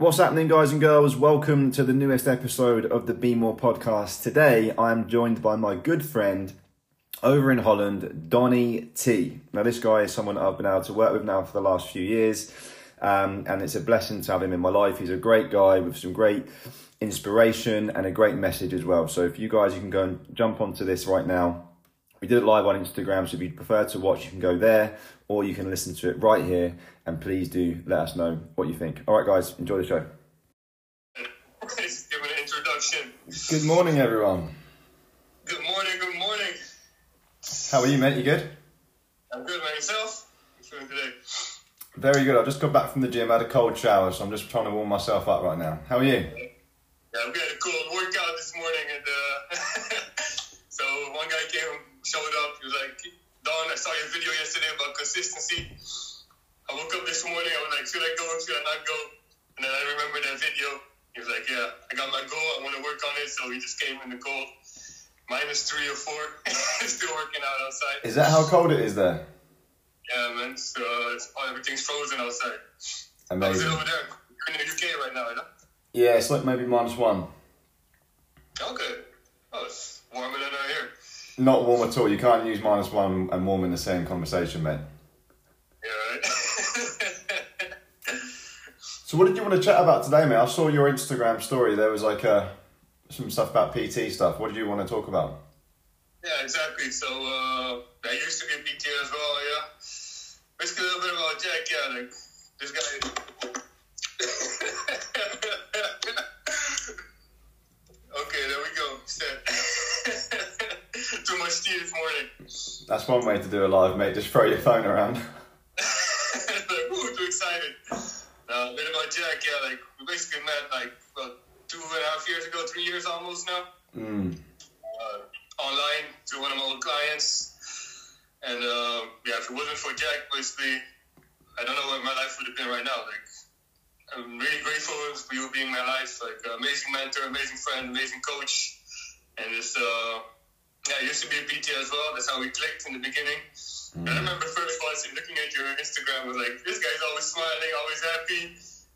What's happening, guys and girls? Welcome to the newest episode of the Be More podcast. Today, I am joined by my good friend over in Holland, Donny T. Now, this guy is someone I've been able to work with now for the last few years, um, and it's a blessing to have him in my life. He's a great guy with some great inspiration and a great message as well. So, if you guys, you can go and jump onto this right now. We did it live on Instagram, so if you prefer to watch, you can go there or you can listen to it right here. And please do let us know what you think. All right, guys, enjoy the show. Just give an introduction. Good morning, everyone. Good morning, good morning. How are you, mate? You good? I'm good, man. Yourself? How you feeling today? Very good. I've just got back from the gym, I had a cold shower, so I'm just trying to warm myself up right now. How are you? Yeah, we had saw your video yesterday about consistency. I woke up this morning. I was like, should I go? Should I not go? And then I remembered that video. He was like, yeah, I got my goal. I want to work on it. So he just came in the cold, minus three or four. Still working out outside. Is that how cold it is there? Yeah, man. So it's, oh, everything's frozen outside. How's it Amazing. over there? You're in the UK right now, right? Yeah, it's like maybe minus one. Okay. Oh, it's warmer than out here. Not warm at all. You can't use minus one and warm in the same conversation, mate. Yeah, right? So, what did you want to chat about today, mate? I saw your Instagram story. There was like uh, some stuff about PT stuff. What did you want to talk about? yeah, exactly. So, uh, I used to be a PT as well, yeah. Basically, a little bit about Jack, yeah. Like, this guy. Much tea this morning. That's one way to do a live, mate. Just throw your phone around. like, ooh, too excited. Uh, a bit about Jack, yeah, like, we basically met, like, about two and a half years ago, three years almost now, Mm. uh, online to one of my old clients. And, uh, yeah, if it wasn't for Jack, basically, I don't know what my life would have been right now. Like, I'm really grateful for you being in my life. Like, amazing mentor, amazing friend, amazing coach. And just, uh, yeah, I used to be a PT as well. That's how we clicked in the beginning. And I mm. remember first watching, looking at your Instagram, I was like, this guy's always smiling, always happy.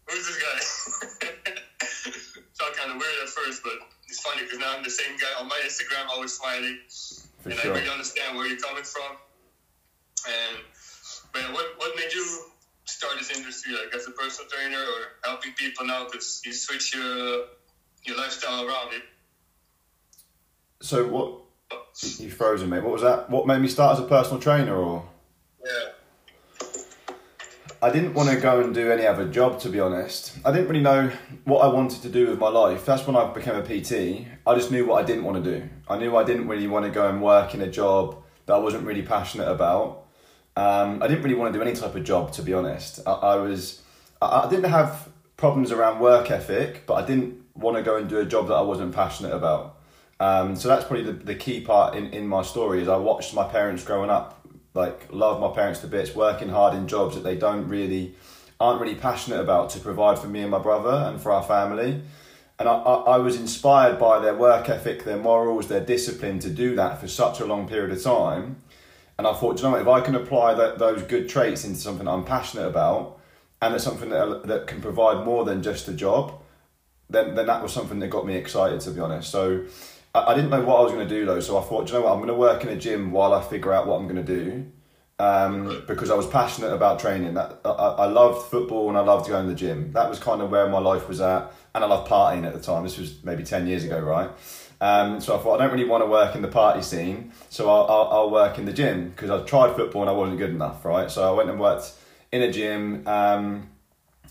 Who's this guy? Felt kind of weird at first, but it's funny because now I'm the same guy on my Instagram, always smiling. For and sure. I really understand where you're coming from. And but what what made you start this industry, like as a personal trainer or helping people now? Because you switch your your lifestyle around. It. So, what? You frozen, mate. What was that? What made me start as a personal trainer, or? Yeah. I didn't want to go and do any other job, to be honest. I didn't really know what I wanted to do with my life. That's when I became a PT. I just knew what I didn't want to do. I knew I didn't really want to go and work in a job that I wasn't really passionate about. Um, I didn't really want to do any type of job, to be honest. I, I was, I, I didn't have problems around work ethic, but I didn't want to go and do a job that I wasn't passionate about. Um, so that's probably the, the key part in, in my story is I watched my parents growing up like love my parents to bits, working hard in jobs that they don't really aren't really passionate about to provide for me and my brother and for our family. And I, I, I was inspired by their work ethic, their morals, their discipline to do that for such a long period of time. And I thought, you know what, if I can apply that, those good traits into something I'm passionate about and it's something that, that can provide more than just a job, then, then that was something that got me excited, to be honest. So I, I didn't know what I was going to do though, so I thought, "Do you know what, I'm going to work in a gym while I figure out what I'm going to do. Um, because I was passionate about training. That I, I loved football and I loved going to the gym. That was kind of where my life was at, and I loved partying at the time. This was maybe ten years ago, right? Um, so I thought I don't really want to work in the party scene, so I'll, I'll, I'll work in the gym because I tried football and I wasn't good enough, right? So I went and worked in a gym, um,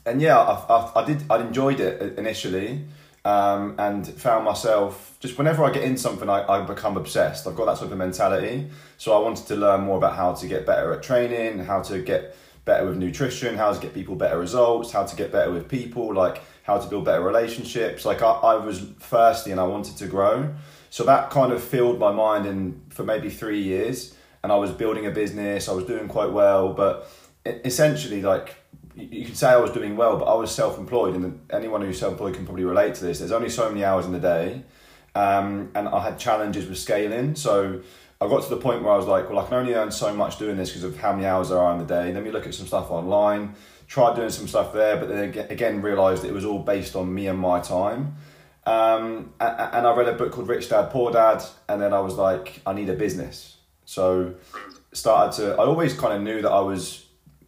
and yeah, I, I, I did. I enjoyed it initially, um, and found myself just whenever I get in something, I, I become obsessed. I've got that sort of mentality. So I wanted to learn more about how to get better at training, how to get better with nutrition, how to get people better results, how to get better with people, like how to build better relationships. Like I, I was thirsty and I wanted to grow. So that kind of filled my mind in for maybe three years. And I was building a business, I was doing quite well, but essentially, like you could say I was doing well, but I was self employed. And anyone who's self employed can probably relate to this. There's only so many hours in the day. Um, and I had challenges with scaling. So I got to the point where I was like, well, I can only earn so much doing this because of how many hours there are in the day. Then we look at some stuff online, tried doing some stuff there, but then again realized it was all based on me and my time. Um, and I read a book called Rich Dad Poor Dad, and then I was like, I need a business. So started to. I always kind of knew that I was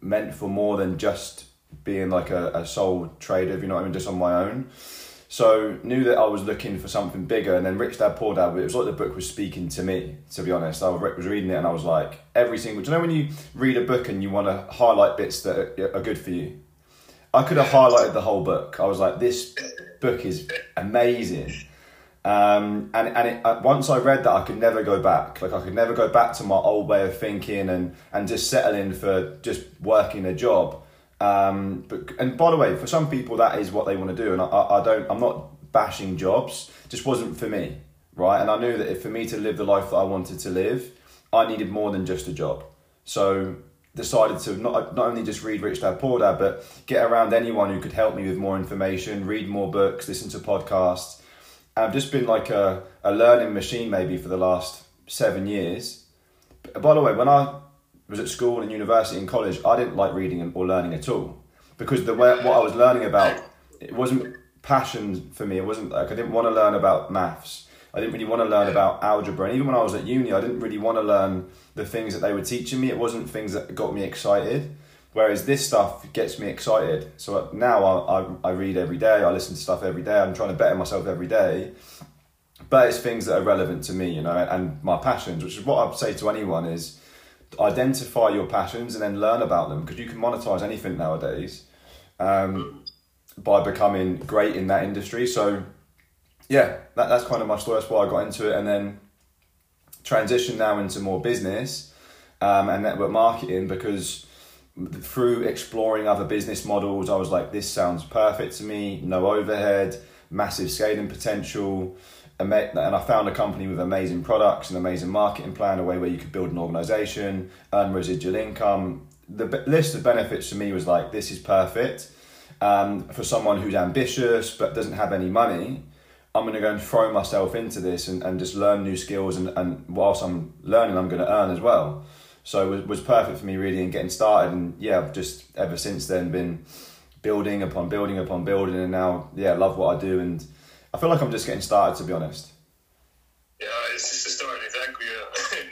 meant for more than just being like a, a sole trader, you know what I mean, just on my own. So knew that I was looking for something bigger, and then Rich Dad Poor Dad. It was like the book was speaking to me. To be honest, I was reading it, and I was like, every single. Do you know when you read a book and you want to highlight bits that are, are good for you? I could have highlighted the whole book. I was like, this book is amazing. Um, and and it, uh, once I read that, I could never go back. Like I could never go back to my old way of thinking and and just settling for just working a job. Um, but and by the way, for some people that is what they want to do, and I, I don't. I'm not bashing jobs. Just wasn't for me, right? And I knew that if for me to live the life that I wanted to live, I needed more than just a job. So decided to not not only just read Rich Dad Poor Dad, but get around anyone who could help me with more information, read more books, listen to podcasts. I've just been like a, a learning machine maybe for the last seven years. By the way, when I was at school and university and college, I didn't like reading or learning at all because the way, what I was learning about it wasn't passion for me. It wasn't like I didn't want to learn about maths. I didn't really want to learn about algebra. And even when I was at uni, I didn't really want to learn the things that they were teaching me. It wasn't things that got me excited. Whereas this stuff gets me excited. So now I, I, I read every day, I listen to stuff every day, I'm trying to better myself every day. But it's things that are relevant to me, you know, and my passions, which is what I'd say to anyone is identify your passions and then learn about them because you can monetize anything nowadays um, by becoming great in that industry. So, yeah, that, that's kind of my story. That's why I got into it. And then transition now into more business um, and network marketing because through exploring other business models, I was like, this sounds perfect to me. No overhead, massive scaling potential. And I found a company with amazing products, an amazing marketing plan, a way where you could build an organization, earn residual income. The list of benefits for me was like, this is perfect. Um, for someone who's ambitious but doesn't have any money, I'm going to go and throw myself into this and, and just learn new skills. And, and whilst I'm learning, I'm going to earn as well. So it was, was perfect for me really and getting started. And yeah, I've just ever since then been building upon building upon building. And now, yeah, I love what I do. And I feel like I'm just getting started, to be honest. Yeah, it's just a start, exactly.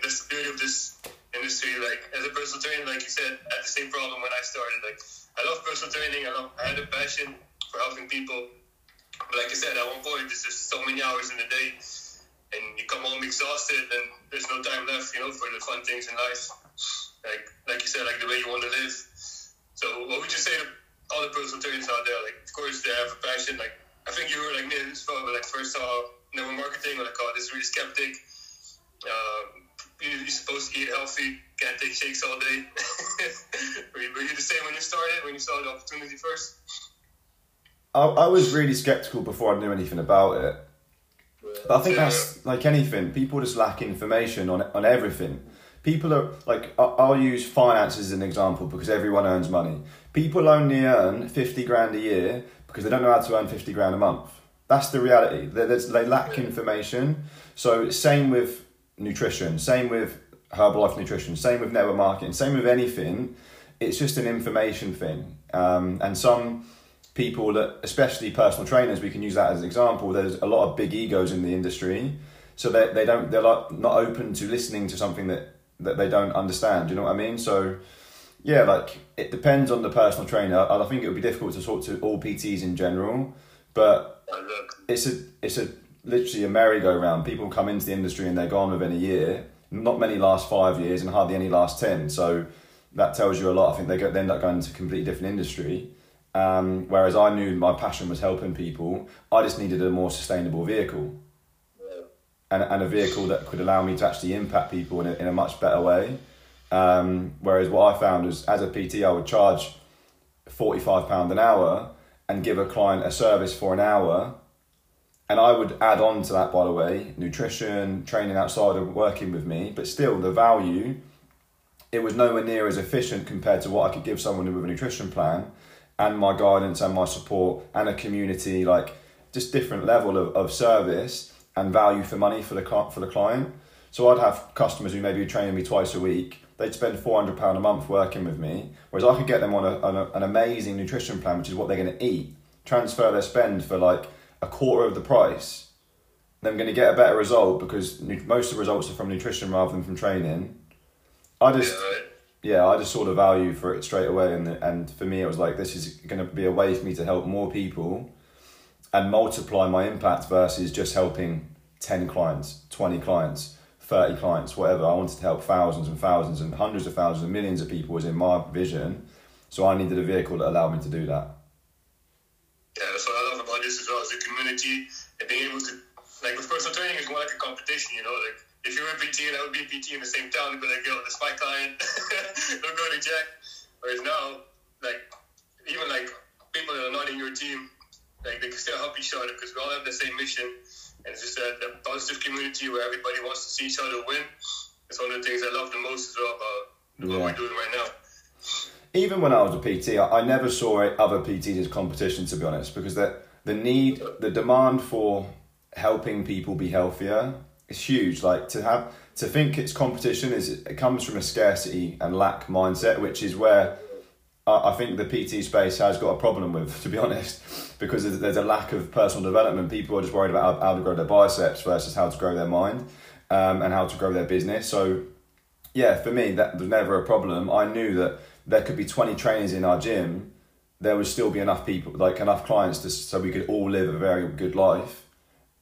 That's the beauty of this industry. Like, as a personal trainer, like you said, I had the same problem when I started. Like, I love personal training. I love. I had a passion for helping people. But like I said, at one point, there's just so many hours in the day, and you come home exhausted, and there's no time left, you know, for the fun things in life. Like, like you said, like the way you want to live. So, what would you say to all the personal trainers out there? Like, of course, they have a passion. Like, I think you were like me as well. Like, first saw network marketing, like, oh, this is really skeptic. Um, you're supposed to eat healthy, can't take shakes all day. were, you, were you the same when you started, when you saw the opportunity first? I, I was really skeptical before I knew anything about it. But I think that's like anything. People just lack information on on everything. People are like I'll use finance as an example because everyone earns money. People only earn fifty grand a year because they don't know how to earn fifty grand a month. That's the reality. They, they lack information. So same with nutrition. Same with Herbalife nutrition. Same with network marketing. Same with anything. It's just an information thing. Um, and some people that, especially personal trainers, we can use that as an example. There's a lot of big egos in the industry, so they they don't they're like not open to listening to something that that they don't understand. You know what I mean? So yeah, like it depends on the personal trainer. and I think it would be difficult to talk to all PTs in general, but it's a it's a literally a merry-go-round. People come into the industry and they're gone within a year. Not many last five years, and hardly any last ten. So that tells you a lot. I think they, go, they end up going to a completely different industry. Um, whereas I knew my passion was helping people, I just needed a more sustainable vehicle. And, and a vehicle that could allow me to actually impact people in a, in a much better way. Um, whereas what I found was, as a PT, I would charge £45 an hour and give a client a service for an hour. And I would add on to that, by the way, nutrition, training outside of working with me, but still the value, it was nowhere near as efficient compared to what I could give someone with a nutrition plan and my guidance and my support and a community like just different level of, of service and value for money for the for the client so i'd have customers who maybe train me twice a week they'd spend four hundred pound a month working with me, whereas I could get them on, a, on a, an amazing nutrition plan, which is what they're going to eat, transfer their spend for like a quarter of the price. They're going to get a better result because most of the results are from nutrition rather than from training. I just yeah, I just saw the value for it straight away, and and for me, it was like this is going to be a way for me to help more people, and multiply my impact versus just helping ten clients, twenty clients, thirty clients, whatever. I wanted to help thousands and thousands and hundreds of thousands and millions of people was in my vision, so I needed a vehicle that allowed me to do that. Yeah, that's what I love about this as well, is the community and being able to, like with personal training, it's more like a competition, you know, like if you're a PT and I would be a PT in the same town, you'd be like, yo, that's my client, don't go to Jack. Whereas now, like, even like people that are not in your team, like they can still help each other because we all have the same mission. And it's just that, that positive community where everybody wants to see each other win. It's one of the things I love the most as well about what we're doing right now. even when I was a PT, I, I never saw other PTs as competition, to be honest, because the the need, the demand for helping people be healthier is huge. Like to have to think it's competition is it comes from a scarcity and lack mindset, which is where I, think the PT space has got a problem with, to be honest, because there's, a lack of personal development. People are just worried about how, to grow their biceps versus how to grow their mind um, and how to grow their business. So yeah, for me, that was never a problem. I knew that there could be 20 trainers in our gym, there would still be enough people, like enough clients, to, so we could all live a very good life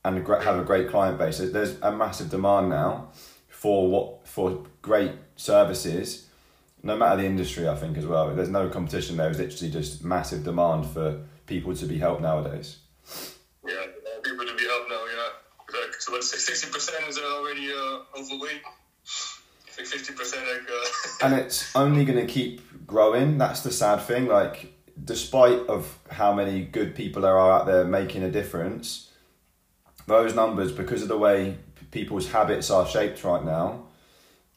and have a great client base. There's a massive demand now for what for great services, no matter the industry. I think as well. There's no competition there. It's literally just massive demand for people to be helped nowadays. Yeah, people to be helped now, yeah. Like, so what, 60% is already uh, overweight? I think 50% like... Uh, and it's only going to keep growing that's the sad thing like despite of how many good people there are out there making a difference those numbers because of the way people's habits are shaped right now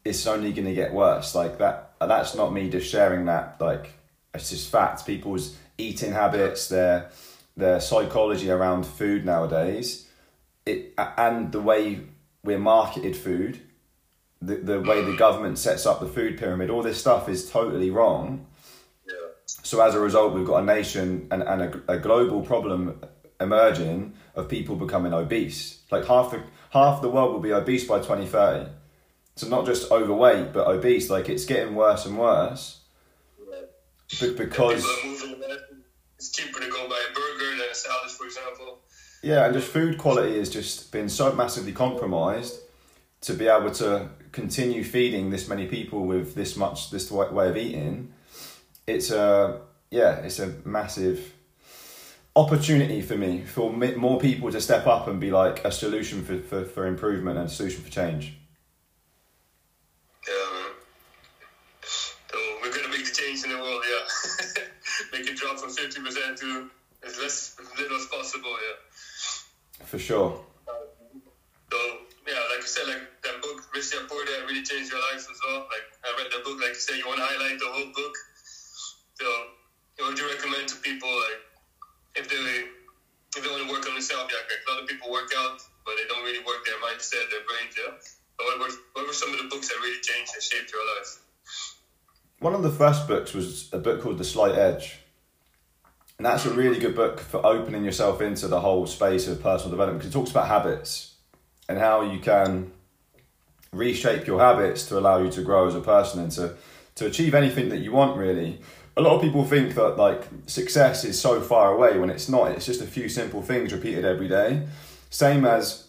it's only going to get worse like that that's not me just sharing that like it's just facts. people's eating habits their their psychology around food nowadays it and the way we're marketed food the, the way the government sets up the food pyramid, all this stuff is totally wrong. yeah. So as a result, we've got a nation and, and a, a global problem emerging of people becoming obese. Like half the half the world will be obese by twenty thirty. So not just overweight, but obese. Like it's getting worse and worse be- because People are moving around. It's cheaper to go buy a burger than a salad, for example. yeah, and just food quality has just been so massively compromised to be able to continue feeding this many people with this much this way of eating. It's a yeah, it's a massive opportunity for me for more people to step up and be like a solution for, for, for improvement and a solution for change. make it drop from 50% to as less as little as possible, yeah. For sure. Um, so yeah, like you said, like that book, Rich Dad Poor Dad, really changed your life as well. Like I read that book, like you said, you want to highlight the whole book. So what would you recommend to people, like if they if they want to work on themselves? Yeah, like a lot of people work out, but they don't really work their mindset, their brains. Yeah. So what were what were some of the books that really changed and shaped your life? One of the first books was a book called The Slight Edge. And that's a really good book for opening yourself into the whole space of personal development because it talks about habits and how you can reshape your habits to allow you to grow as a person and to, to achieve anything that you want really. A lot of people think that like success is so far away when it's not. It's just a few simple things repeated every day. Same as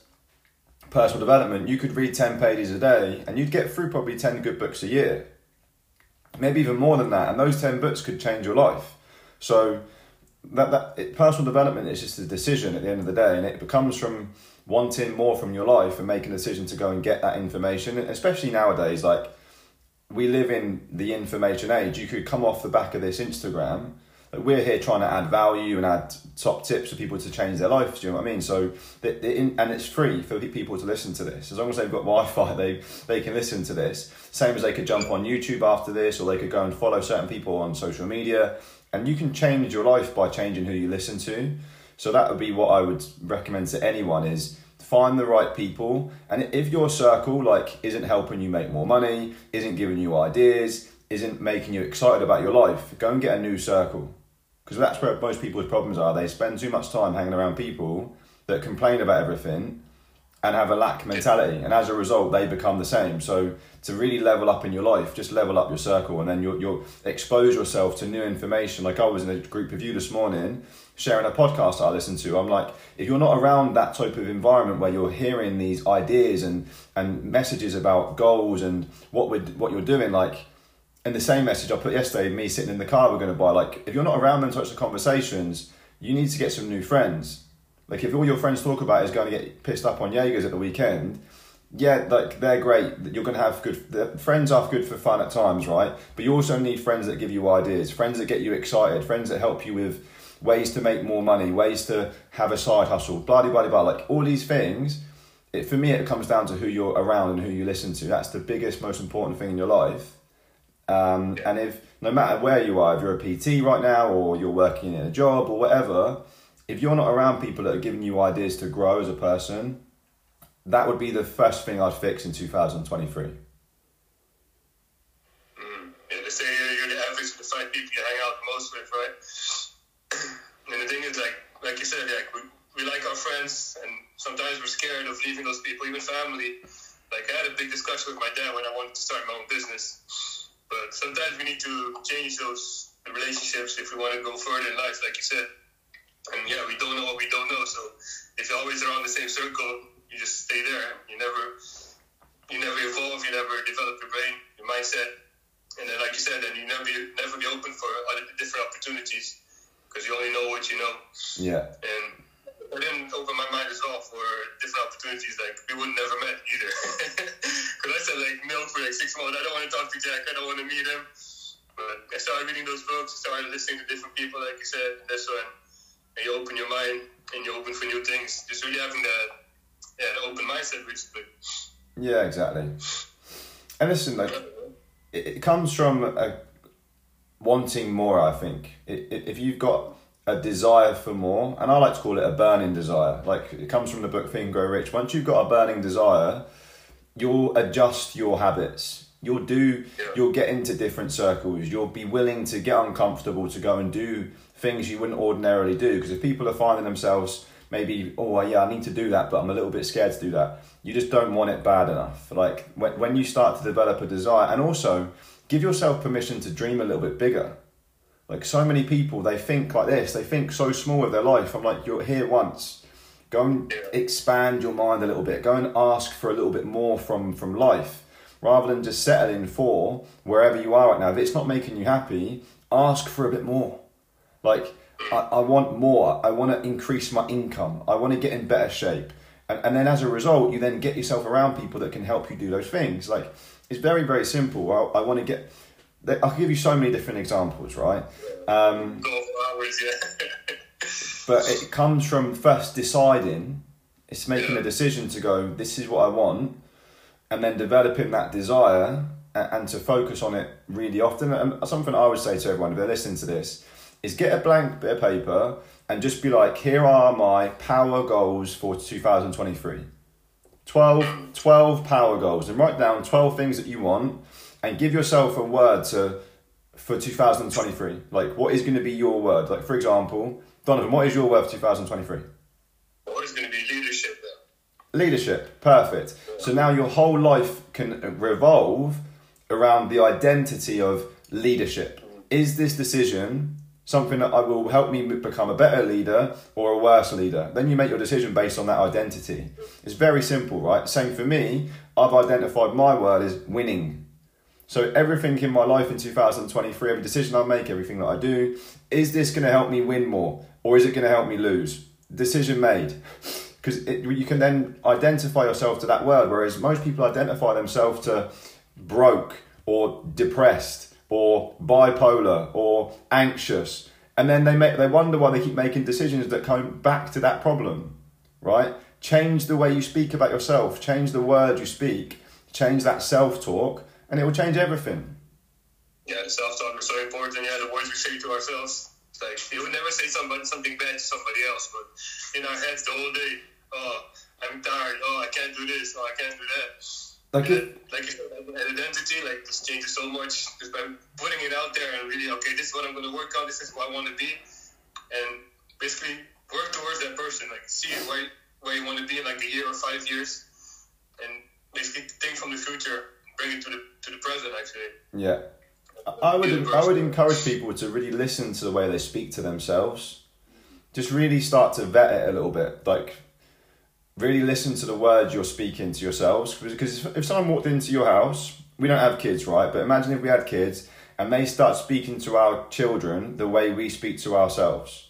personal development, you could read 10 pages a day and you'd get through probably 10 good books a year maybe even more than that and those 10 books could change your life. So that, that it, personal development is just a decision at the end of the day and it becomes from wanting more from your life and making a decision to go and get that information especially nowadays like we live in the information age. You could come off the back of this instagram we're here trying to add value and add top tips for people to change their life. Do you know what I mean? So, and it's free for people to listen to this. As long as they've got Wi-Fi, they they can listen to this. Same as they could jump on YouTube after this, or they could go and follow certain people on social media. And you can change your life by changing who you listen to. So that would be what I would recommend to anyone: is find the right people, and if your circle like isn't helping you make more money, isn't giving you ideas, isn't making you excited about your life, go and get a new circle. Because that's where most people's problems are. They spend too much time hanging around people that complain about everything and have a lack mentality, and as a result, they become the same. So to really level up in your life, just level up your circle, and then you'll, you'll expose yourself to new information. Like I was in a group of you this morning, sharing a podcast I listened to. I'm like, if you're not around that type of environment where you're hearing these ideas and and messages about goals and what what you're doing, like. In the same message I put yesterday, me sitting in the car, we're going to buy. Like, if you're not around them types the conversations, you need to get some new friends like if all your friends talk about is going to get pissed up on Jaegers at the weekend, yeah, like they're great. You're going to have good friends are good for fun at times, right? But you also need friends that give you ideas, friends that get you excited, friends that help you with ways to make more money, ways to have a side hustle, blah blah blah blah. Like all these things. It, for me, it comes down to who you're around and who you listen to. That's the biggest, most important thing in your life. Um, and if no matter where you are, if you're a PT right now or you're working in a job or whatever, if you're not around people that are giving you ideas to grow as a person, that would be the first thing I'd fix in 2023. Mm. Yeah, they say you're the average of the five people you hang out the most with, right? and the thing is, like, like you said, like we, we like our friends, and sometimes we're scared of leaving those people, even family. Like I had a big discussion with my dad when I wanted to start my own business. But sometimes we need to change those relationships if we want to go further in life, like you said. And yeah, we don't know what we don't know. So if you're always around the same circle, you just stay there. You never, you never evolve. You never develop your brain, your mindset. And then, like you said, then you never, never be open for other different opportunities because you only know what you know. Yeah. And I didn't open my mind as well for different opportunities. Like we would never met either. Because I said like milk for like six months. I don't want to talk to Jack. I don't want to meet him. But I started reading those books. I started listening to different people, like you said. That's when and you open your mind and you open for new things. Just really having that, yeah, the open mindset, basically. Yeah, exactly. And listen, like it, it comes from a wanting more. I think it, it, if you've got a desire for more, and I like to call it a burning desire. Like it comes from the book Think Grow Rich. Once you've got a burning desire, you'll adjust your habits. You'll do. You'll get into different circles. You'll be willing to get uncomfortable to go and do things you wouldn't ordinarily do. Because if people are finding themselves maybe, oh yeah, I need to do that, but I'm a little bit scared to do that. You just don't want it bad enough. Like when when you start to develop a desire, and also give yourself permission to dream a little bit bigger. Like so many people, they think like this. They think so small of their life. I'm like, you're here once. Go and expand your mind a little bit. Go and ask for a little bit more from from life, rather than just settling for wherever you are right now. If it's not making you happy, ask for a bit more like, I, I want more. I want to increase my income. I want to get in better shape. And, and then as a result, you then get yourself around people that can help you do those things. Like, it's very, very simple. I, I want to get. I'll give you so many different examples, right? Um, but it comes from first deciding, it's making a decision to go, this is what I want, and then developing that desire and, and to focus on it really often. And something I would say to everyone, if they're listening to this, is get a blank bit of paper and just be like, here are my power goals for 2023. 12, 12 power goals and write down 12 things that you want and give yourself a word to for 2023. Like, what is going to be your word? Like, for example, Donovan, what is your word for 2023? What is going to be leadership Leadership, perfect. Yeah. So now your whole life can revolve around the identity of leadership. Is this decision something that I will help me become a better leader or a worse leader. Then you make your decision based on that identity. It's very simple, right? Same for me. I've identified my word as winning. So everything in my life in 2023, every decision I make, everything that I do, is this going to help me win more or is it going to help me lose? Decision made. Because you can then identify yourself to that word, whereas most people identify themselves to broke or depressed or bipolar or anxious and then they make they wonder why they keep making decisions that come back to that problem right change the way you speak about yourself change the word you speak change that self-talk and it will change everything yeah the self-talk is so important yeah the words we say to ourselves it's like you would never say somebody something bad to somebody else but in our heads the whole day oh I'm tired. Oh, I can't do this. Oh, I can't do that. Like, if, like said, identity like just changes so much just by putting it out there and really okay, this is what I'm going to work on. This is what I want to be, and basically work towards that person. Like see where where you want to be in like a year or five years, and basically think from the future, bring it to the to the present. Actually, yeah. I would I would encourage people to really listen to the way they speak to themselves. Just really start to vet it a little bit. Like really listen to the words you're speaking to yourselves because if, if someone walked into your house, we don't have kids, right? But imagine if we had kids and they start speaking to our children the way we speak to ourselves.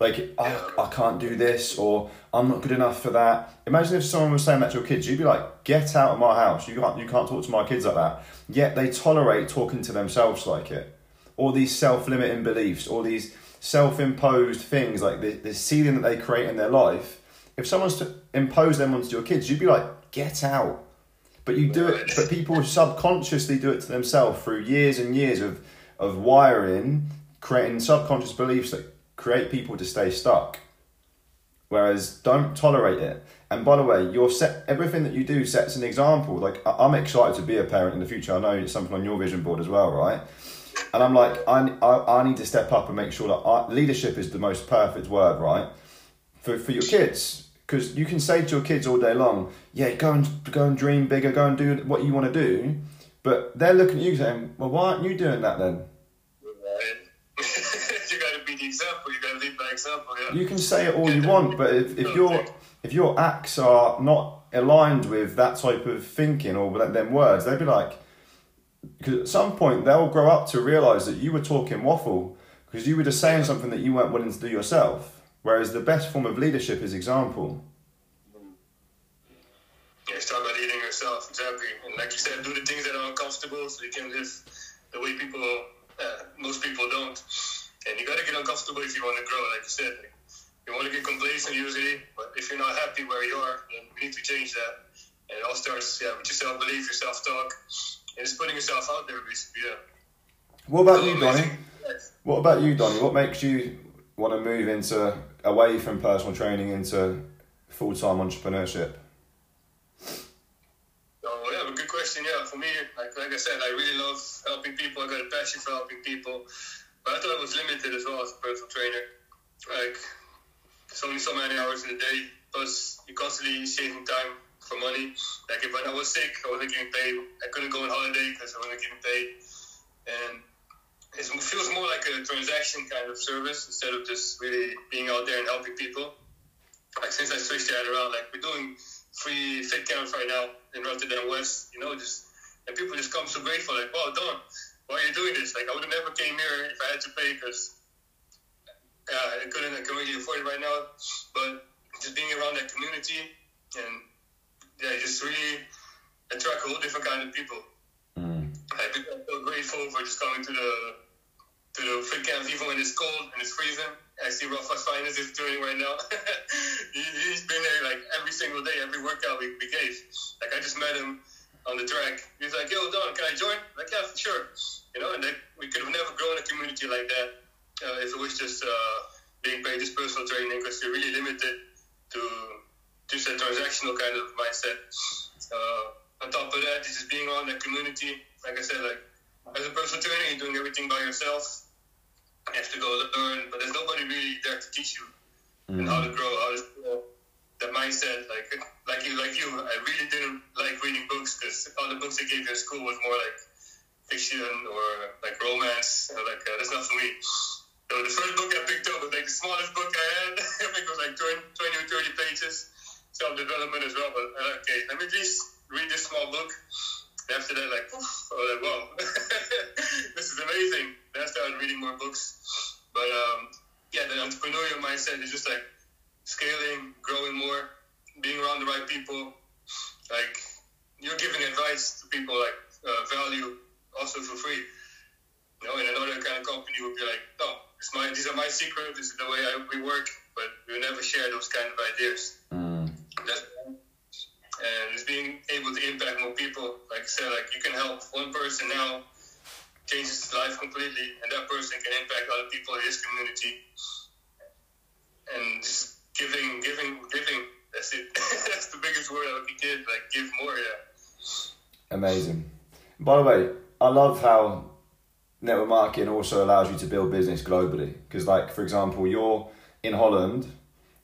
Like, I, I can't do this, or I'm not good enough for that. Imagine if someone was saying that to your kids, you'd be like, get out of my house. You can't, you can't talk to my kids like that. Yet they tolerate talking to themselves like it. All these self limiting beliefs, all these self imposed things, like the, the ceiling that they create in their life. If someone's to impose them onto your kids, you'd be like, get out. But you do it, but people subconsciously do it to themselves through years and years of, of wiring, creating subconscious beliefs that create people to stay stuck. Whereas don't tolerate it. And by the way, your set everything that you do sets an example. Like I'm excited to be a parent in the future. I know it's something on your vision board as well, right? And I'm like, I, I, I need to step up and make sure that I, leadership is the most perfect word, right? For, for your kids. Because you can say to your kids all day long, yeah, go and go and dream bigger, go and do what you want to do. But they're looking at you saying, well, why aren't you doing that then? Example. You got to lead by example. Yeah. You can say it all you want, but if, if your if your acts are not aligned with that type of thinking or with them words, they'd be like, because at some point they'll grow up to realize that you were talking waffle because you were just saying something that you weren't willing to do yourself. Whereas the best form of leadership is example. Yeah, start by leading yourself, exactly. And like you said, do the things that are uncomfortable so you can live the way people, you got to get uncomfortable if you want to grow, like you said. Like, you want to get complacent usually, but if you're not happy where you are, then we need to change that. And it all starts yeah, with your self belief, your self talk, and just putting yourself out there, basically. Yeah. What about you, Donny? What about you, Donny? What makes you want to move into away from personal training into full time entrepreneurship? Oh, yeah, a good question. Yeah, for me, like, like I said, I really love helping people. I got a passion for helping people, but I thought I was limited as well as a personal trainer. Like, there's only so many hours in a day. Plus, you're constantly saving time for money. Like, if when I was sick, I wasn't getting paid. I couldn't go on holiday because I wasn't getting paid. And it feels more like a transaction kind of service instead of just really being out there and helping people. Like, since I switched that around, like, we're doing free fit camps right now in Rotterdam West, you know, just and people just come so grateful, like, wow, Don, why are you doing this? Like, I would have never came here if I had to pay because uh, I couldn't, I couldn't really afford it right now. But just being around that community and yeah, just really attract a whole different kind of people. Mm. I I'm so grateful for just coming to the to the fit camp even when it's cold and it's freezing. I see Rafa's finest is doing right now. he, he's been there like every single day, every workout we, we gave. Like I just met him on the track. He's like, "Yo, Don, can I join?" i Like, yeah, for sure. You know, and like, we could have never grown a community like that uh, if it was just uh, being paid just personal training because you're really limited to just a transactional kind of mindset. Uh, on top of that, it's just being on the community. Like I said, like as a personal trainer, you're doing everything by yourself. You have to go learn, but there's nobody really there to teach you and how to grow, how to That mindset, like like you, like you, I really didn't like reading books because all the books they gave you at school was more like fiction or like romance. And like uh, that's not for me. So the first book I picked up was like the smallest book I had. I think it was like 20, 20 or 30 pages. Self development as well. But uh, okay, let me just read this small book. After that, like, was like, wow, this is amazing. Then I started reading more books. But um, yeah, the entrepreneurial mindset is just like scaling, growing more, being around the right people. Like, you're giving advice to people like uh, value also for free. You know, in another kind of company would be like, no, it's my, these are my secrets, this is the way I, we work, but we never share those kind of ideas. Mm. That's, and it's being able to impact more people. Like I said, like you can help one person now, changes his life completely, and that person can impact other people in his community. And just giving, giving, giving. That's it. That's the biggest word I would give like give more. Yeah. Amazing. By the way, I love how network marketing also allows you to build business globally. Because, like for example, you're in Holland,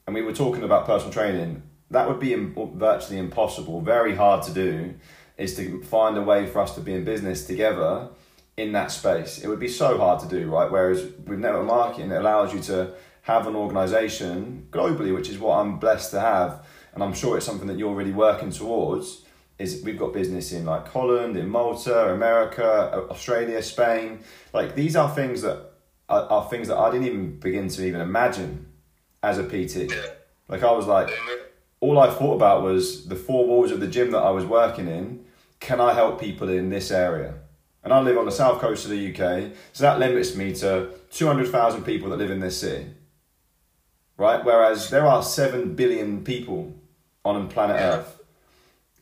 and we were talking about personal training. That would be virtually impossible, very hard to do, is to find a way for us to be in business together in that space. It would be so hard to do, right? Whereas with network marketing, it allows you to have an organization globally, which is what I'm blessed to have. And I'm sure it's something that you're really working towards. Is we've got business in like Holland, in Malta, America, Australia, Spain. Like these are things that are, are things that I didn't even begin to even imagine as a PT. Like I was like, all I thought about was the four walls of the gym that I was working in. Can I help people in this area? And I live on the south coast of the UK, so that limits me to 200,000 people that live in this city. Right? Whereas there are 7 billion people on planet Earth.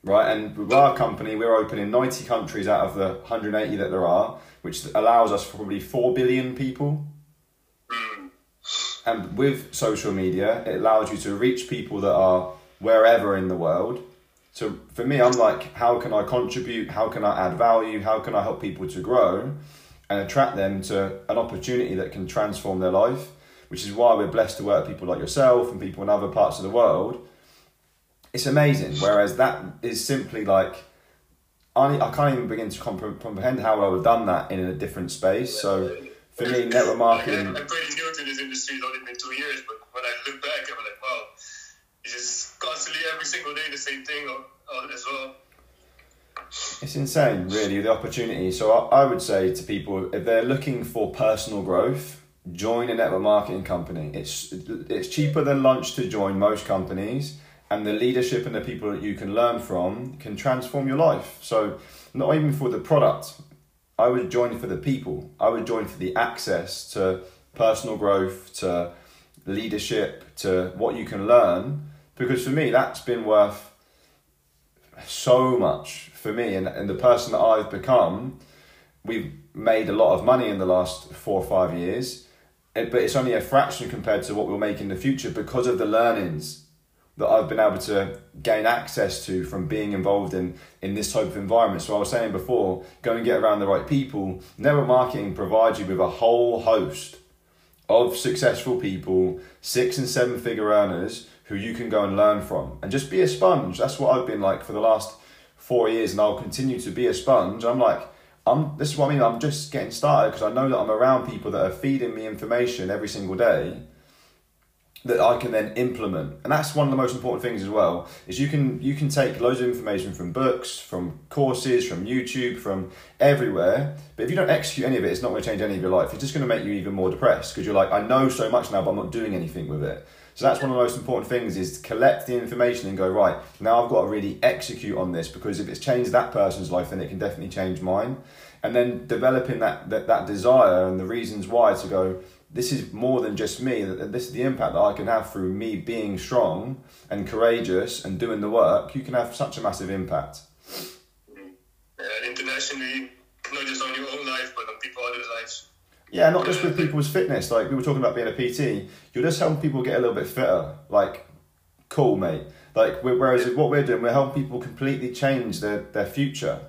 Right? And with our company, we're open in 90 countries out of the 180 that there are, which allows us probably 4 billion people. mm, And with social media, it allows you to reach people that are wherever in the world. So for me, I'm like, how can I contribute? How can I add value? How can I help people to grow and attract them to an opportunity that can transform their life? Which is why we're blessed to work with people like yourself and people in other parts of the world. It's amazing. Whereas that is simply like, I, I can't even begin to compre- comprehend how I would have done that in a different space. So for me, network marketing. I'm pretty new to this industry. It's only been two years, but when I look back, I'm like, wow, it's just constantly every single day the same thing uh, uh, as well. It's insane, really, the opportunity. So I, I would say to people, if they're looking for personal growth, join a network marketing company. It's it's cheaper than lunch to join most companies, and the leadership and the people that you can learn from can transform your life. So not even for the product, I would join for the people. I would join for the access to personal growth, to leadership, to what you can learn. Because for me, that's been worth so much for me and, and the person that I've become. We've made a lot of money in the last four or five years, Eh, but it's only a fraction compared to what we'll make in the future because of the learnings that I've been able to gain access to from being involved in, in this type of environment. So I was saying before, go and get around the right people. Network marketing provides you with a whole host of successful people, six and seven figure earners who you can go and learn from and just be a sponge. That's what I've been like for the last four years, and I'll continue to be a sponge. I'm like, I'm. This is what I mean. I'm just getting started because I know that I'm around people that are feeding me information every single day that I can then implement. And that's one of the most important things as well, is you can you can take loads of information from books, from courses, from YouTube, from everywhere. But if you don't execute any of it, it's not going to change any of your life. It's just going to make you even more depressed because you're like, I know so much now, but I'm not doing anything with it. So that's one of the most important things is to collect the information and go, right, now I've got to really execute on this because if it's changed that person's life, then it can definitely change mine. And then developing that, that, that desire and the reasons why to go, this is more than just me. This is the impact that I can have through me being strong and courageous and doing the work. You can have such a massive impact. Uh, and internationally, not just on your own life, but on people lives. Yeah, not just with people's fitness. Like we were talking about being a PT, you're just helping people get a little bit fitter. Like, cool, mate. Like, we're, whereas what we're doing, we're helping people completely change their, their future.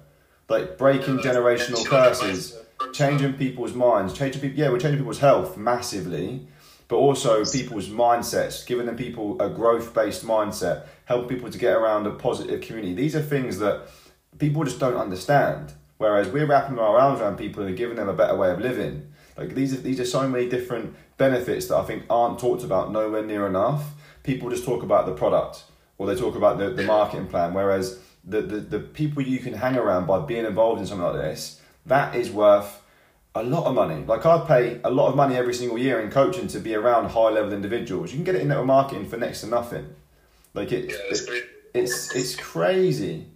Like breaking generational curses, changing people's minds, changing people. Yeah, we're changing people's health massively, but also people's mindsets, giving them people a growth based mindset, help people to get around a positive community. These are things that people just don't understand. Whereas we're wrapping our arms around people and giving them a better way of living. Like these are these are so many different benefits that I think aren't talked about nowhere near enough. People just talk about the product or they talk about the, the marketing plan. Whereas the, the, the people you can hang around by being involved in something like this, that is worth a lot of money. Like I pay a lot of money every single year in coaching to be around high level individuals. You can get it in network marketing for next to nothing. Like it, Yeah, it- it's it's crazy,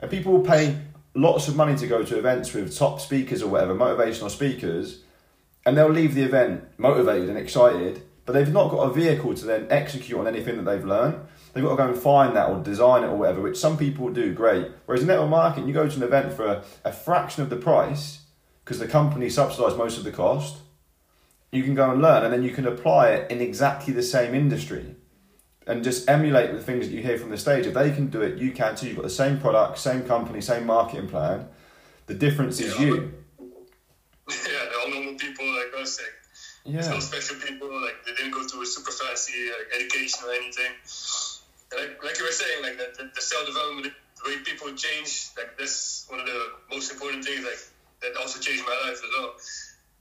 and people will pay lots of money to go to events with top speakers or whatever, motivational speakers, and they'll leave the event motivated and excited, but they've not got a vehicle to then execute on anything that they've learned. They've got to go and find that or design it or whatever, which some people do great. Whereas in network marketing, you go to an event for a, a fraction of the price because the company subsidise most of the cost. You can go and learn, and then you can apply it in exactly the same industry and just emulate the things that you hear from the stage. If they can do it, you can too. You've got the same product, same company, same marketing plan. The difference is you. Yeah, normal people like us. Like, Yeah. no special people. Like they didn't go to a super fancy like, education or anything. And like, like you were saying, like the, the, self development, the way people change, like that's one of the most important things. Like that also changed my life as well.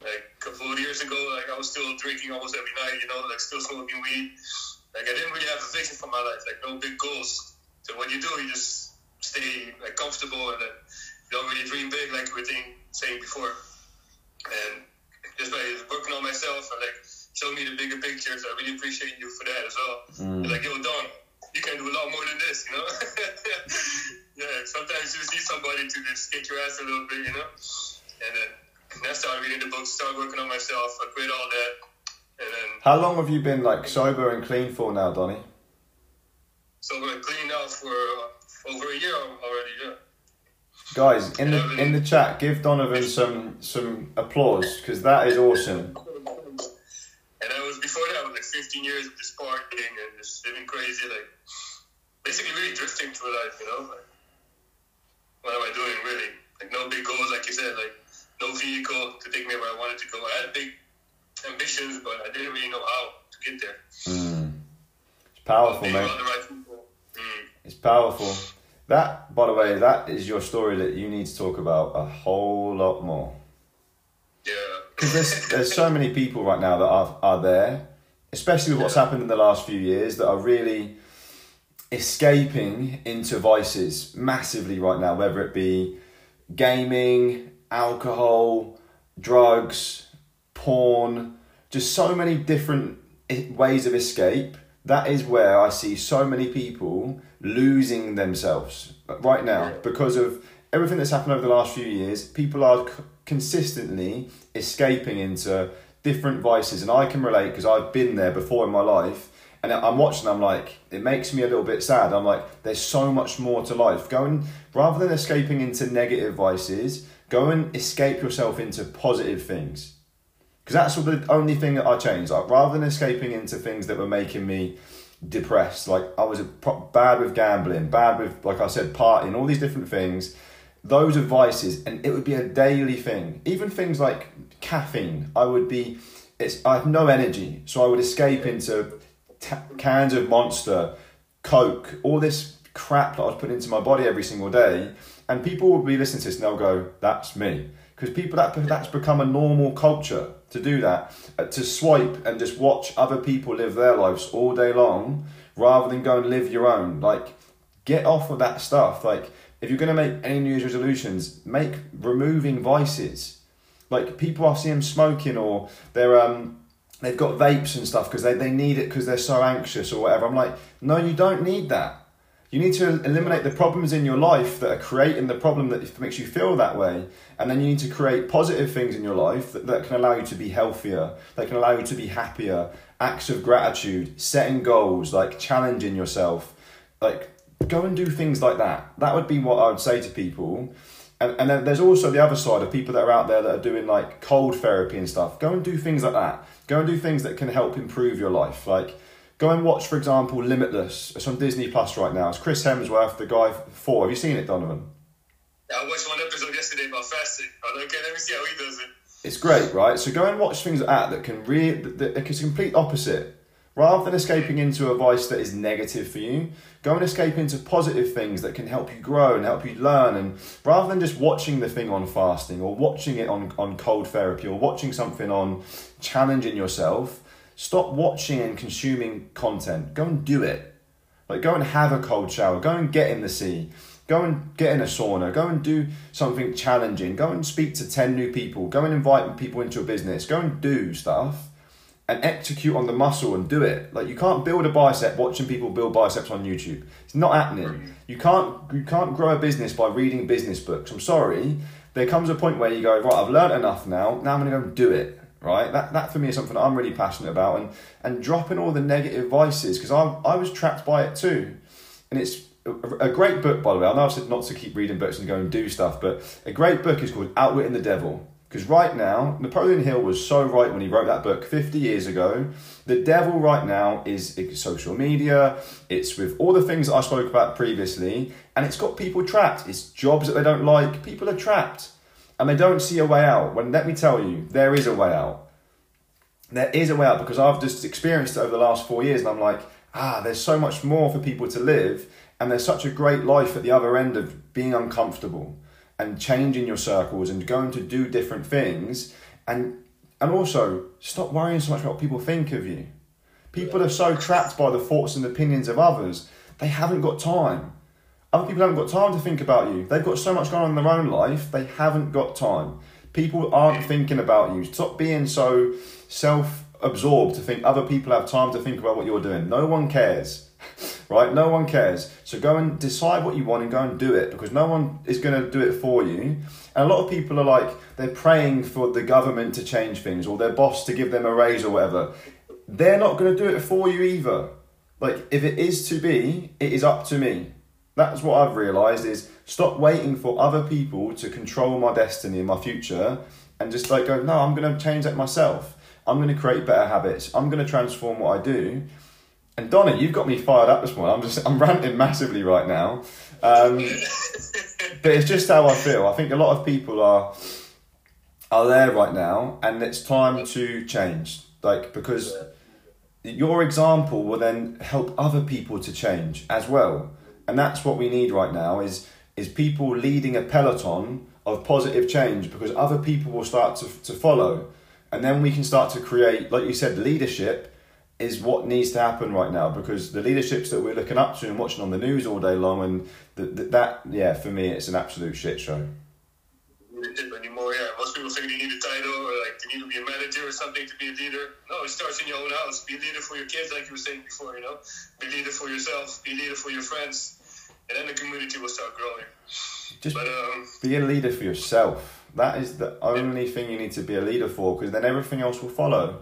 Like a couple of years ago, like I was still drinking almost every night. You know, like still smoking weed. Like I didn't really have a vision for my life. Like no big goals. So what you do, you just stay like comfortable and then you don't really dream big, like we were saying before. And just by working on myself and like showing me the bigger pictures, I really appreciate you for that as well. Mm. Like, yo, Don, you can do a lot more than this, you know? yeah, sometimes you just need somebody to just kick your ass a little bit, you know? And then and I started reading the books, started working on myself, I quit all that. And then, How long have you been like sober and clean for now, Donny? so we're clean now for over a year already, yeah. Guys, in the in the chat, give Donovan some some applause because that is awesome. And I was before that, I was like 15 years of just partying and just living crazy, like basically really drifting through life, you know? Like, what am I doing really? Like no big goals, like you said, like no vehicle to take me where I wanted to go. I had big ambitions, but I didn't really know how to get there. Mm. It's powerful, Being mate. around the right. Mm. It's powerful. That, by the way, that is your story that you need to talk about a whole lot more. Yeah. Because there's, there's so many people right now that are, are there, especially with what's happened in the last few years, that are really escaping into vices massively right now, whether it be gaming, alcohol, drugs, porn, just so many different ways of escape. That is where I see so many people losing themselves right now because of everything that's happened over the last few years. People are c- consistently escaping into different vices, and I can relate because I've been there before in my life. And I'm watching, I'm like, it makes me a little bit sad. I'm like, there's so much more to life. Go and, rather than escaping into negative vices, go and escape yourself into positive things. Because that's the only thing that I changed. Like, rather than escaping into things that were making me depressed, like I was pro- bad with gambling, bad with, like I said, partying, all these different things. Those are vices, and it would be a daily thing. Even things like caffeine, I would be. It's I have no energy, so I would escape into t- cans of Monster, Coke, all this crap that I was putting into my body every single day, and people will be listening to this and they'll go, "That's me," because people that that's become a normal culture to do that, uh, to swipe and just watch other people live their lives all day long, rather than go and live your own. Like, get off of that stuff. Like, if you're gonna make any New Year's resolutions, make removing vices. Like people I see them smoking or they're um they've got vapes and stuff because they, they need it because they're so anxious or whatever. I'm like, no, you don't need that. You need to eliminate the problems in your life that are creating the problem that makes you feel that way. And then you need to create positive things in your life that, that can allow you to be healthier, that can allow you to be happier, acts of gratitude, setting goals, like challenging yourself. Like, go and do things like that. That would be what I would say to people. And, and then there's also the other side of people that are out there that are doing like cold therapy and stuff. Go and do things like that. Go and do things that can help improve your life. Like, go and watch, for example, Limitless. It's on Disney Plus right now. It's Chris Hemsworth, the guy for. Have you seen it, Donovan? I watched one episode yesterday about fasting. I like, okay, let me see how he does it. It's great, right? So go and watch things like that that can really, that, that, it's complete opposite. Rather than escaping mm. into a vice that is negative for you, go and escape into positive things that can help you grow and help you learn. And rather than just watching the thing on fasting or watching it on, on cold therapy or watching something on challenging yourself, stop watching and consuming content. Go and do it. Like go and have a cold shower. Go and get in the sea. Go and get in a sauna. Go and do something challenging. Go and speak to 10 new people. Go and invite people into your business. Go and do stuff and execute on the muscle and do it. Like you can't build a bicep watching people build biceps on YouTube. It's not happening. You can't you can't grow a business by reading business books. I'm sorry. There comes a point where you go, right, I've learned enough now. Now I'm gonna go and do it. Right? That that for me is something I'm really passionate about and and dropping all the negative vices because I I was trapped by it too. And it's a, a great book by the way. I know I've said not to keep reading books and go and do stuff, but a great book is called Outwitting the Devil. Because right now, Napoleon Hill was so right when he wrote that book 50 years ago. The devil right now is social media, it's with all the things I spoke about previously, and it's got people trapped. It's jobs that they don't like. People are trapped and they don't see a way out. When let me tell you, there is a way out. There is a way out because I've just experienced it over the last four years, and I'm like, ah, there's so much more for people to live, and there's such a great life at the other end of being uncomfortable and changing your circles and going to do different things and and also stop worrying so much about what people think of you. People are so trapped by the thoughts and opinions of others, they haven't got time. Other people haven't got time to think about you. They've got so much going on in their own life, they haven't got time. People aren't thinking about you. Stop being so self absorbed to think other people have time to think about what you're doing. No one cares right? No one cares. So go and decide what you want and go and do it because no one is going to do it for you. And a lot of people are like, they're praying for the government to change things or their boss to give them a raise or whatever. They're not going to do it for you either. Like, if it is to be, it is up to me. That's what I've realised is stop waiting for other people to control my destiny and my future and just like go, no, I'm going to change that myself. I'm going to create better habits. I'm going to transform what I do and Donna, you've got me fired up this morning. I'm just I'm ranting massively right now. Um, but it's just how I feel. I think a lot of people are are there right now, and it's time to change. Like because your example will then help other people to change as well, and that's what we need right now. Is is people leading a peloton of positive change because other people will start to, to follow, and then we can start to create, like you said, leadership is what needs to happen right now because the leaderships that we're looking up to and watching on the news all day long and that yeah for me it's an absolute shit show. Anymore yeah. Most people think they need a title or like they need to be a manager or something to be a leader. No it starts in your own house. Be a leader for your kids like you were saying before you know. Be a leader for yourself. Be a leader for your friends and then the community will start growing just but, um, be a leader for yourself that is the only yeah. thing you need to be a leader for because then everything else will follow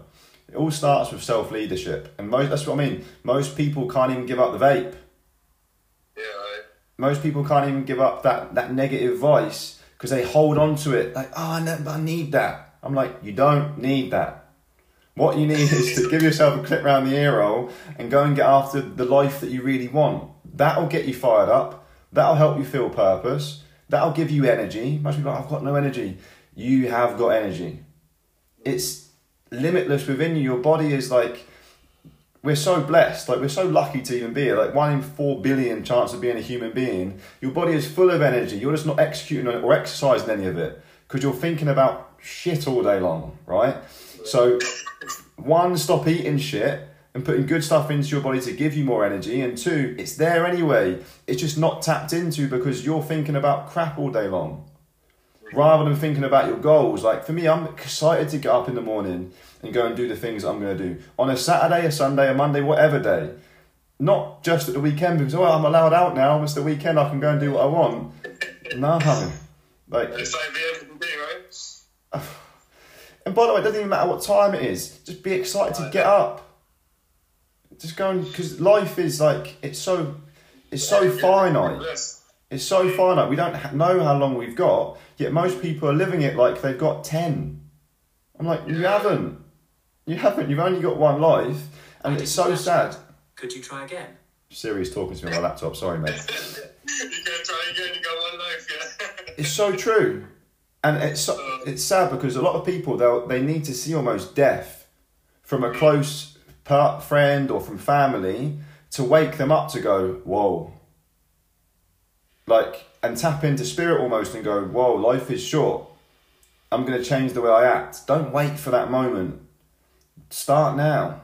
it all starts with self leadership, and most that's what I mean. Most people can't even give up the vape. Yeah. Right. Most people can't even give up that that negative voice because they hold on to it. Like, oh, I, never, I need that. I'm like, you don't need that. What you need is to give yourself a clip around the ear roll and go and get after the life that you really want. That'll get you fired up. That'll help you feel purpose. That'll give you energy. Most people, like, I've got no energy. You have got energy. It's limitless within you. Your body is like we're so blessed, like we're so lucky to even be here. Like one in four billion chance of being a human being. Your body is full of energy. You're just not executing on it or exercising any of it because you're thinking about shit all day long, right? So, one, stop eating shit and putting good stuff into your body to give you more energy. And two, it's there anyway. It's just not tapped into because you're thinking about crap all day long rather than thinking about your goals. Like for me, I'm excited to get up in the morning and go and do the things I'm going to do on a Saturday, a Sunday, a Monday, whatever day. Not just at the weekend because oh, I'm allowed out now. It's the weekend. I can go and do what I want. No, like it's 5 p.m. day, right? And by the way, it doesn't even matter what time it is. Just be excited to get up. Just go and because life is like it's so it's so finite. It's so finite. We don't know how long we've got. Yet most people are living it like they've got ten. I'm like, you haven't. You haven't. You've only got one life, and it's so sad. Could you try again? Siri's talking to me on my laptop. Sorry, mate. you gotta try again. You got one life. Yeah. it's so true, and it's so, uh. it's sad because a lot of people they they need to see almost death from a close friend or from family to wake them up to go, whoa. Like and tap into spirit almost and go, whoa, life is short. I'm going to change the way I act. Don't wait for that moment. Start now.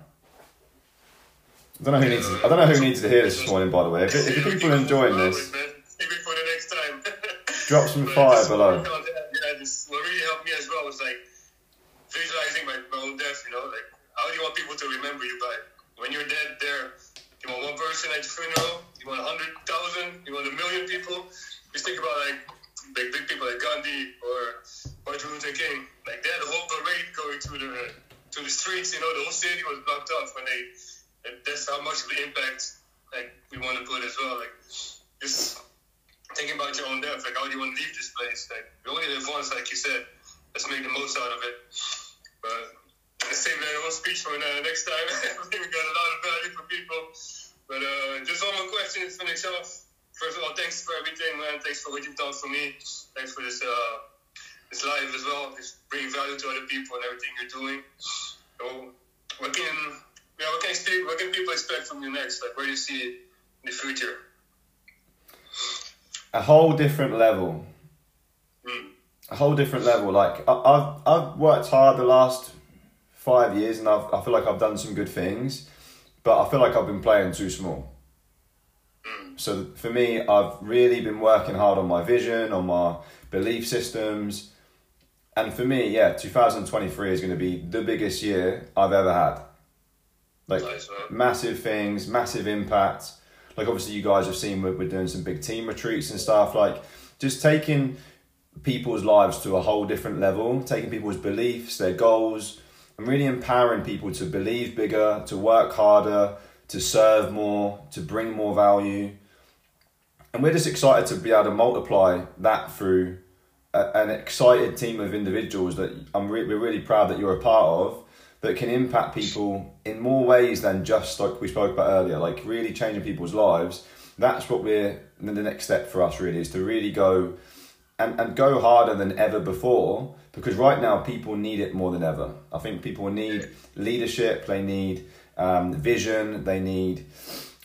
I don't know who needs. To, I don't know who needs to hear this this morning. By the way, if, if people are enjoying this, maybe for the next time, drop some fire below. Yeah, this what really helped me as well was like visualizing my, my own death. You know, like how do you want people to remember you by when you're dead? There, you want one person at your funeral. You want a hundred thousand. You want a million people Just think about like big big people like Gandhi or Martin Luther King, like they had a whole parade going to the to the streets. You know, the whole city was blocked off when they. That's how much of the impact like we want to put as well. Like just thinking about your own death. Like how do you want to leave this place? Like we only live once, like you said. let's make the most out of it. But save that whole speech for uh, next time. I think we got a lot of value for people. But uh, just one more question to finish off. First of all, thanks for everything, man. Thanks for what you've done for me. Thanks for this uh, this live as well. Just bringing value to other people and everything you're doing. So, what can yeah, what can what can people expect from you next? Like, where do you see the future? A whole different level. Mm. A whole different level. Like I, I've I've worked hard the last five years, and I've, I feel like I've done some good things, but I feel like I've been playing too small. Mm. So for me, I've really been working hard on my vision, on my belief systems, and for me, yeah, 2023 is going to be the biggest year I've ever had. Like Nice, massive things, massive impact. Like obviously, you guys have seen we're, we're doing some big team retreats and stuff. Like just taking people's lives to a whole different level, taking people's beliefs, their goals, and really empowering people to believe bigger, to work harder, to serve more, to bring more value. And we're just excited to be able to multiply that through a, an excited team of individuals that I'm re- we're really proud that you're a part of that can impact people in more ways than just like we spoke about earlier, like really changing people's lives. That's what we're the next step for us really is to really go and, and go harder than ever before because right now people need it more than ever. I think people need leadership, they need um, vision, they need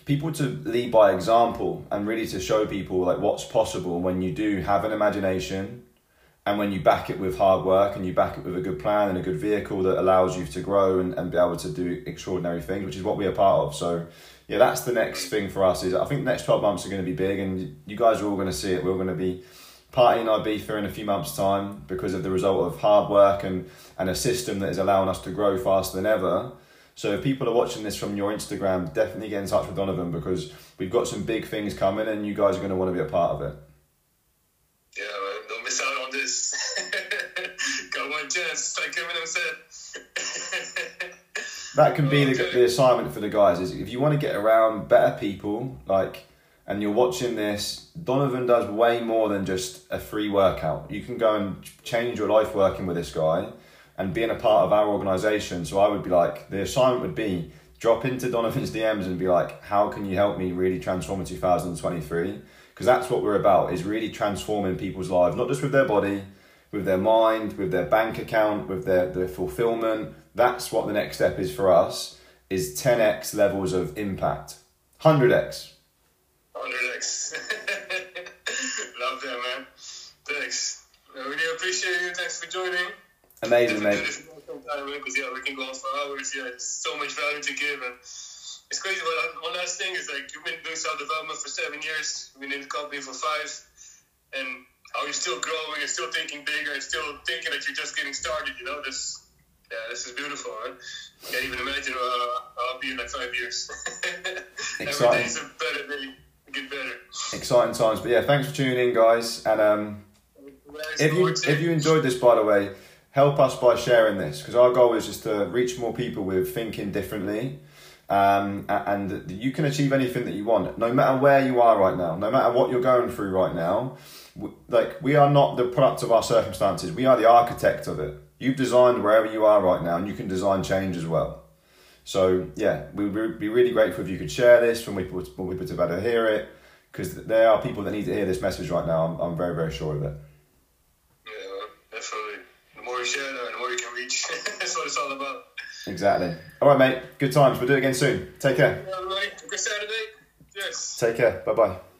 people to lead by example and really to show people like what's possible when you do have an imagination and when you back it with hard work and you back it with a good plan and a good vehicle that allows you to grow and, and be able to do extraordinary things which is what we are part of so yeah that's the next thing for us is i think the next 12 months are going to be big and you guys are all going to see it we're going to be partying Ibiza in a few months time because of the result of hard work and, and a system that is allowing us to grow faster than ever so if people are watching this from your Instagram, definitely get in touch with Donovan because we've got some big things coming and you guys are going to want to be a part of it. Yeah, man, don't miss out on this. got one chance, like Eminem said. That can be the, the assignment for the guys is if you want to get around better people, like, and you're watching this, Donovan does way more than just a free workout. You can go and change your life working with this guy and being a part of our organization. So I would be like, the assignment would be drop into Donovan's DMs and be like, how can you help me really transform in 2023? Because that's what we're about is really transforming people's lives, not just with their body, with their mind, with their bank account, with their, their fulfillment. That's what the next step is for us is 10x levels of impact. 100x. 100x. Love that, man. Thanks. I really appreciate you. Thanks for joining. Amazing, Definitely do mate. this more sometime, man, because yeah, we can go on for hours. Yeah, it's so much value to give, and it's crazy. But one last thing is like you've been doing self development for seven years. You've been in the company for five, and how you're still growing and still thinking bigger and still thinking that you're just getting started. You know, this, yeah, this is beautiful, man. Can't even imagine uh, I'll be in like five years. Every is a better day. Get better. Exciting times. But yeah, thanks for tuning in, guys. And um, if you if you enjoyed this, by the way, help us by sharing this because our goal is just to reach more people with thinking differently. Um, and you can achieve anything that you want, no matter where you are right now, no matter what you're going through right now. Like we are not the product of our circumstances; we are the architect of it. You've designed wherever you are right now, and you can design change as well. So yeah, we would be really grateful if you could share this when we put when we put to better hear it, because there are people that need to hear this message right now. I'm, I'm very very sure of it. Yeah, definitely. The more you share, the more you can reach. That's what it's all about. Exactly. All right, mate. Good times. We'll do it again soon. Take care. Yeah. Good Saturday. Yes. Take care. Bye bye.